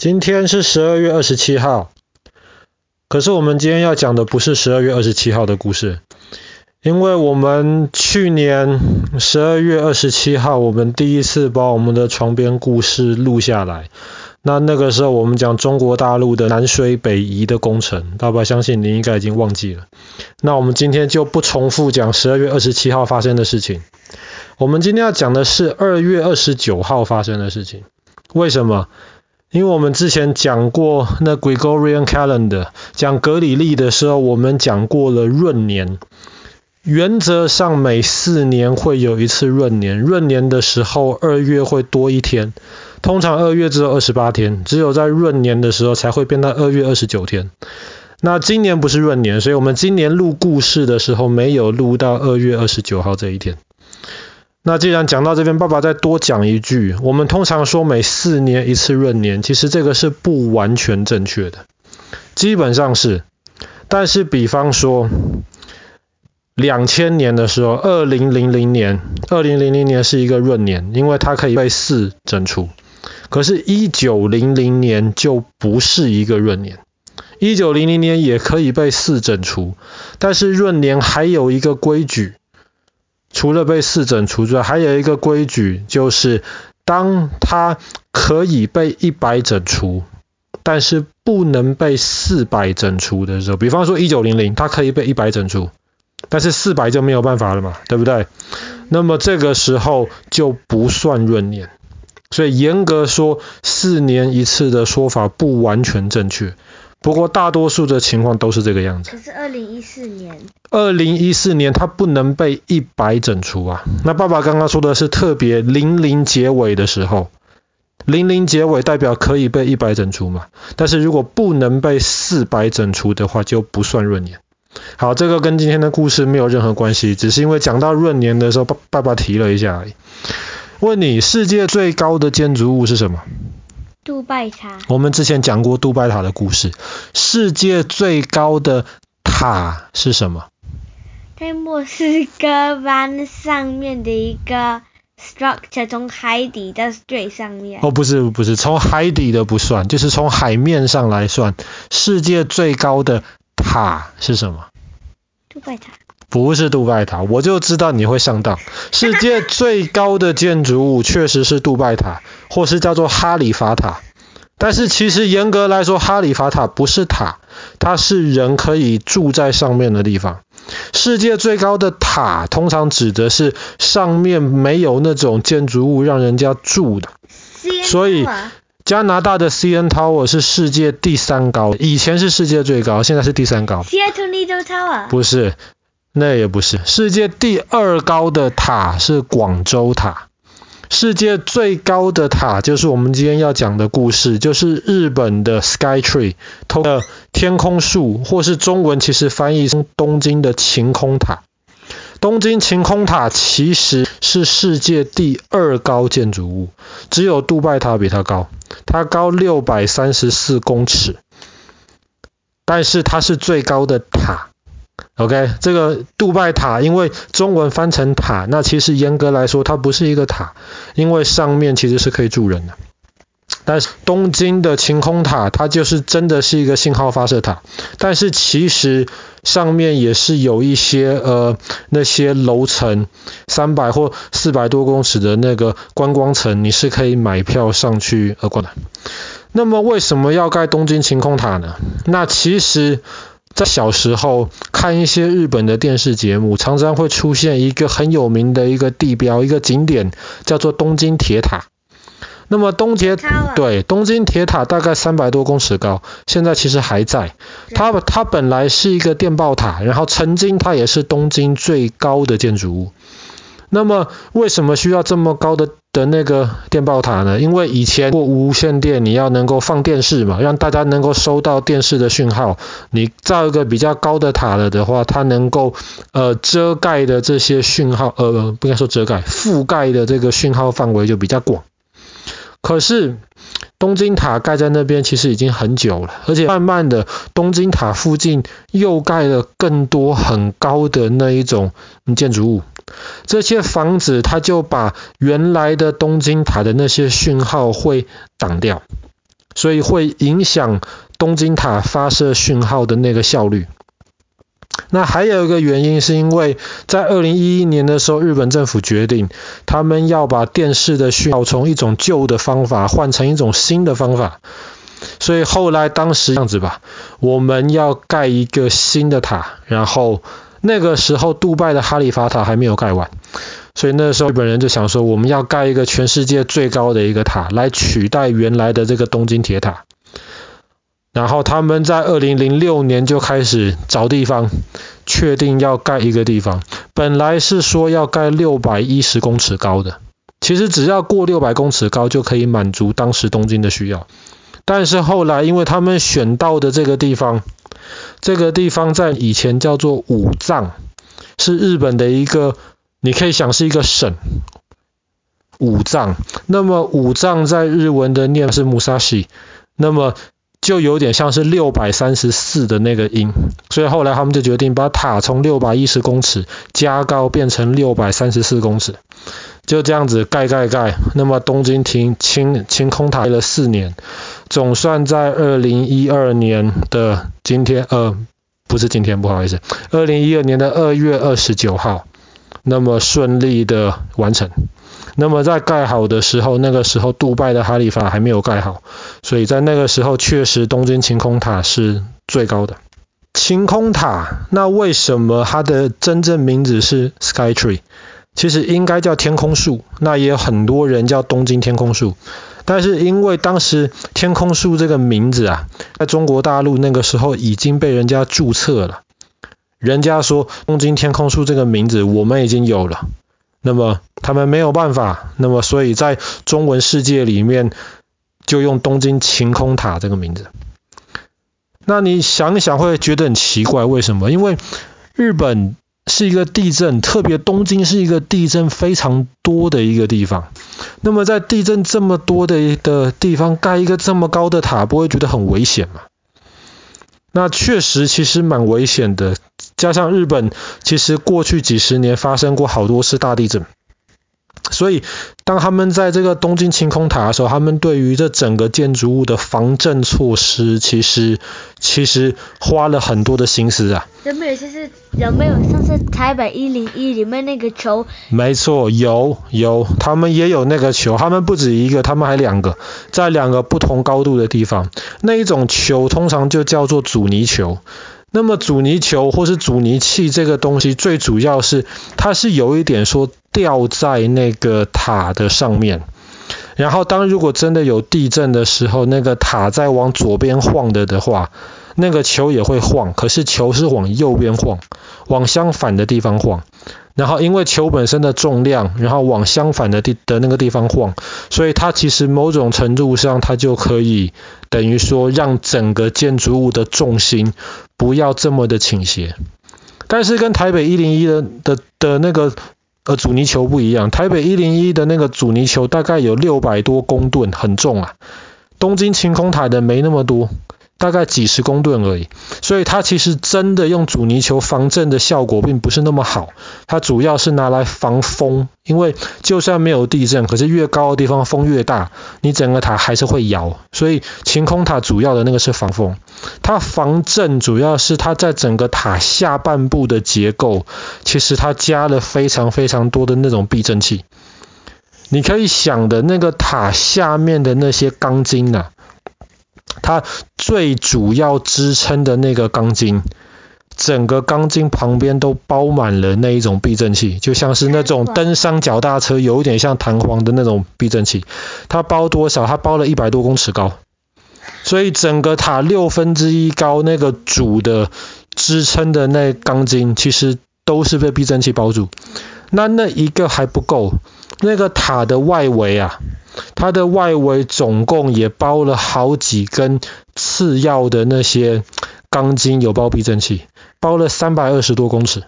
今天是十二月二十七号，可是我们今天要讲的不是十二月二十七号的故事，因为我们去年十二月二十七号，我们第一次把我们的床边故事录下来。那那个时候我们讲中国大陆的南水北移的工程，大伯相信你应该已经忘记了。那我们今天就不重复讲十二月二十七号发生的事情，我们今天要讲的是二月二十九号发生的事情。为什么？因为我们之前讲过那 Gregorian Calendar，讲格里历的时候，我们讲过了闰年。原则上每四年会有一次闰年，闰年的时候二月会多一天。通常二月只有二十八天，只有在闰年的时候才会变到二月二十九天。那今年不是闰年，所以我们今年录故事的时候没有录到二月二十九号这一天。那既然讲到这边，爸爸再多讲一句，我们通常说每四年一次闰年，其实这个是不完全正确的，基本上是。但是比方说，两千年的时候，二零零零年，二零零零年是一个闰年，因为它可以被四整除。可是，一九零零年就不是一个闰年，一九零零年也可以被四整除，但是闰年还有一个规矩。除了被四整除之外，还有一个规矩，就是当它可以被一百整除，但是不能被四百整除的时候，比方说一九零零，它可以被一百整除，但是四百就没有办法了嘛，对不对？那么这个时候就不算闰年，所以严格说，四年一次的说法不完全正确。不过大多数的情况都是这个样子。可是二零一四年，二零一四年它不能被一百整除啊。那爸爸刚刚说的是特别零零结尾的时候，零零结尾代表可以被一百整除嘛。但是如果不能被四百整除的话，就不算闰年。好，这个跟今天的故事没有任何关系，只是因为讲到闰年的时候，爸爸爸提了一下而已。问你，世界最高的建筑物是什么？杜拜塔。我们之前讲过杜拜塔的故事。世界最高的塔是什么？在莫斯科湾上面的一个 structure，从海底到最上面。哦，不是不是，从海底的不算，就是从海面上来算。世界最高的塔是什么？杜拜塔。不是杜拜塔，我就知道你会上当。世界最高的建筑物确实是杜拜塔，或是叫做哈利法塔。但是其实严格来说，哈利法塔不是塔，它是人可以住在上面的地方。世界最高的塔通常指的是上面没有那种建筑物让人家住的。所以加拿大的 CN Tower 是世界第三高，以前是世界最高，现在是第三高。Seattle Lido Tower 不是。那也不是，世界第二高的塔是广州塔。世界最高的塔就是我们今天要讲的故事，就是日本的 Sky Tree，的天空树，或是中文其实翻译成东京的晴空塔。东京晴空塔其实是世界第二高建筑物，只有杜拜塔比它高，它高六百三十四公尺，但是它是最高的塔。OK，这个杜拜塔，因为中文翻成塔，那其实严格来说它不是一个塔，因为上面其实是可以住人的。但是东京的晴空塔，它就是真的是一个信号发射塔，但是其实上面也是有一些呃那些楼层，三百或四百多公尺的那个观光层，你是可以买票上去呃过的。那么为什么要盖东京晴空塔呢？那其实。在小时候看一些日本的电视节目，常常会出现一个很有名的一个地标、一个景点，叫做东京铁塔。那么东铁对东京铁塔大概三百多公尺高，现在其实还在。它它本来是一个电报塔，然后曾经它也是东京最高的建筑物。那么为什么需要这么高的的那个电报塔呢？因为以前过无线电，你要能够放电视嘛，让大家能够收到电视的讯号。你造一个比较高的塔了的话，它能够呃遮盖的这些讯号，呃不应该说遮盖，覆盖的这个讯号范围就比较广。可是东京塔盖在那边其实已经很久了，而且慢慢的东京塔附近又盖了更多很高的那一种建筑物。这些房子，它就把原来的东京塔的那些讯号会挡掉，所以会影响东京塔发射讯号的那个效率。那还有一个原因是因为在二零一一年的时候，日本政府决定他们要把电视的讯号从一种旧的方法换成一种新的方法，所以后来当时这样子吧，我们要盖一个新的塔，然后那个时候杜拜的哈利法塔还没有盖完，所以那时候日本人就想说我们要盖一个全世界最高的一个塔来取代原来的这个东京铁塔。然后他们在二零零六年就开始找地方，确定要盖一个地方。本来是说要盖六百一十公尺高的，其实只要过六百公尺高就可以满足当时东京的需要。但是后来因为他们选到的这个地方，这个地方在以前叫做武藏，是日本的一个，你可以想是一个省。武藏，那么武藏在日文的念是 Musashi，那么。就有点像是六百三十四的那个音，所以后来他们就决定把塔从六百一十公尺加高变成六百三十四公尺，就这样子盖盖盖。那么东京停清清空塔了四年，总算在二零一二年的今天，呃，不是今天，不好意思，二零一二年的二月二十九号，那么顺利的完成。那么在盖好的时候，那个时候杜拜的哈利法还没有盖好，所以在那个时候确实东京晴空塔是最高的。晴空塔，那为什么它的真正名字是 Sky Tree？其实应该叫天空树，那也有很多人叫东京天空树。但是因为当时天空树这个名字啊，在中国大陆那个时候已经被人家注册了，人家说东京天空树这个名字我们已经有了。那么他们没有办法，那么所以在中文世界里面就用东京晴空塔这个名字。那你想一想会觉得很奇怪，为什么？因为日本是一个地震，特别东京是一个地震非常多的一个地方。那么在地震这么多的的地方盖一个这么高的塔，不会觉得很危险吗？那确实其实蛮危险的。加上日本，其实过去几十年发生过好多次大地震，所以当他们在这个东京晴空塔的时候，他们对于这整个建筑物的防震措施，其实其实花了很多的心思啊。有没有就是有没有像是台北一零一里面那个球？没错，有有，他们也有那个球，他们不止一个，他们还两个，在两个不同高度的地方，那一种球通常就叫做阻尼球。那么阻尼球或是阻尼器这个东西，最主要是它是有一点说吊在那个塔的上面，然后当如果真的有地震的时候，那个塔在往左边晃的的话，那个球也会晃，可是球是往右边晃，往相反的地方晃。然后因为球本身的重量，然后往相反的地的那个地方晃，所以它其实某种程度上它就可以等于说让整个建筑物的重心不要这么的倾斜。但是跟台北一零一的的的那个呃阻尼球不一样，台北一零一的那个阻尼球大概有六百多公吨，很重啊。东京晴空塔的没那么多。大概几十公吨而已，所以它其实真的用阻尼球防震的效果并不是那么好。它主要是拿来防风，因为就算没有地震，可是越高的地方风越大，你整个塔还是会摇。所以晴空塔主要的那个是防风，它防震主要是它在整个塔下半部的结构，其实它加了非常非常多的那种避震器。你可以想的那个塔下面的那些钢筋啊。它最主要支撑的那个钢筋，整个钢筋旁边都包满了那一种避震器，就像是那种登山脚踏车，有一点像弹簧的那种避震器。它包多少？它包了一百多公尺高，所以整个塔六分之一高那个主的支撑的那钢筋，其实都是被避震器包住。那那一个还不够，那个塔的外围啊。它的外围总共也包了好几根次要的那些钢筋，有包避震器，包了三百二十多公尺，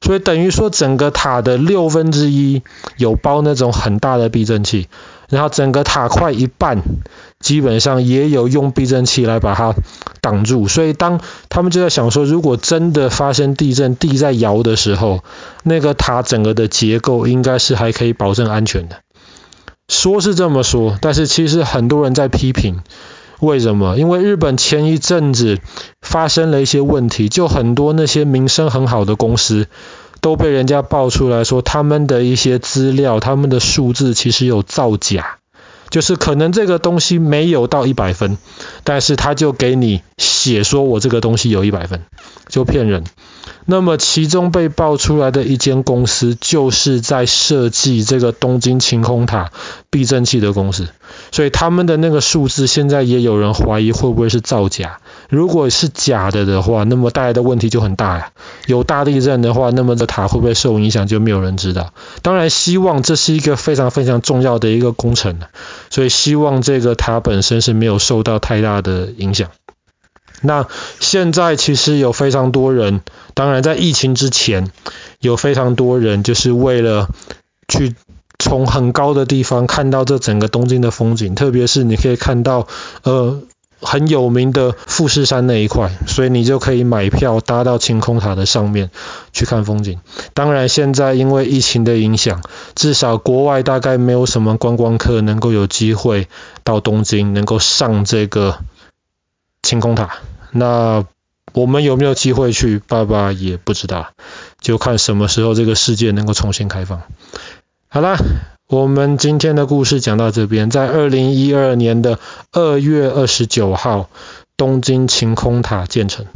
所以等于说整个塔的六分之一有包那种很大的避震器，然后整个塔块一半基本上也有用避震器来把它挡住，所以当他们就在想说，如果真的发生地震，地在摇的时候，那个塔整个的结构应该是还可以保证安全的。说是这么说，但是其实很多人在批评，为什么？因为日本前一阵子发生了一些问题，就很多那些名声很好的公司都被人家爆出来说，他们的一些资料、他们的数字其实有造假，就是可能这个东西没有到一百分，但是他就给你写说我这个东西有一百分，就骗人。那么其中被爆出来的一间公司，就是在设计这个东京晴空塔避震器的公司，所以他们的那个数字现在也有人怀疑会不会是造假。如果是假的的话，那么带来的问题就很大呀。有大地震的话，那么这塔会不会受影响就没有人知道。当然希望这是一个非常非常重要的一个工程，所以希望这个塔本身是没有受到太大的影响。那现在其实有非常多人，当然在疫情之前，有非常多人就是为了去从很高的地方看到这整个东京的风景，特别是你可以看到呃很有名的富士山那一块，所以你就可以买票搭到晴空塔的上面去看风景。当然现在因为疫情的影响，至少国外大概没有什么观光客能够有机会到东京，能够上这个。晴空塔，那我们有没有机会去？爸爸也不知道，就看什么时候这个世界能够重新开放。好啦，我们今天的故事讲到这边，在二零一二年的二月二十九号，东京晴空塔建成。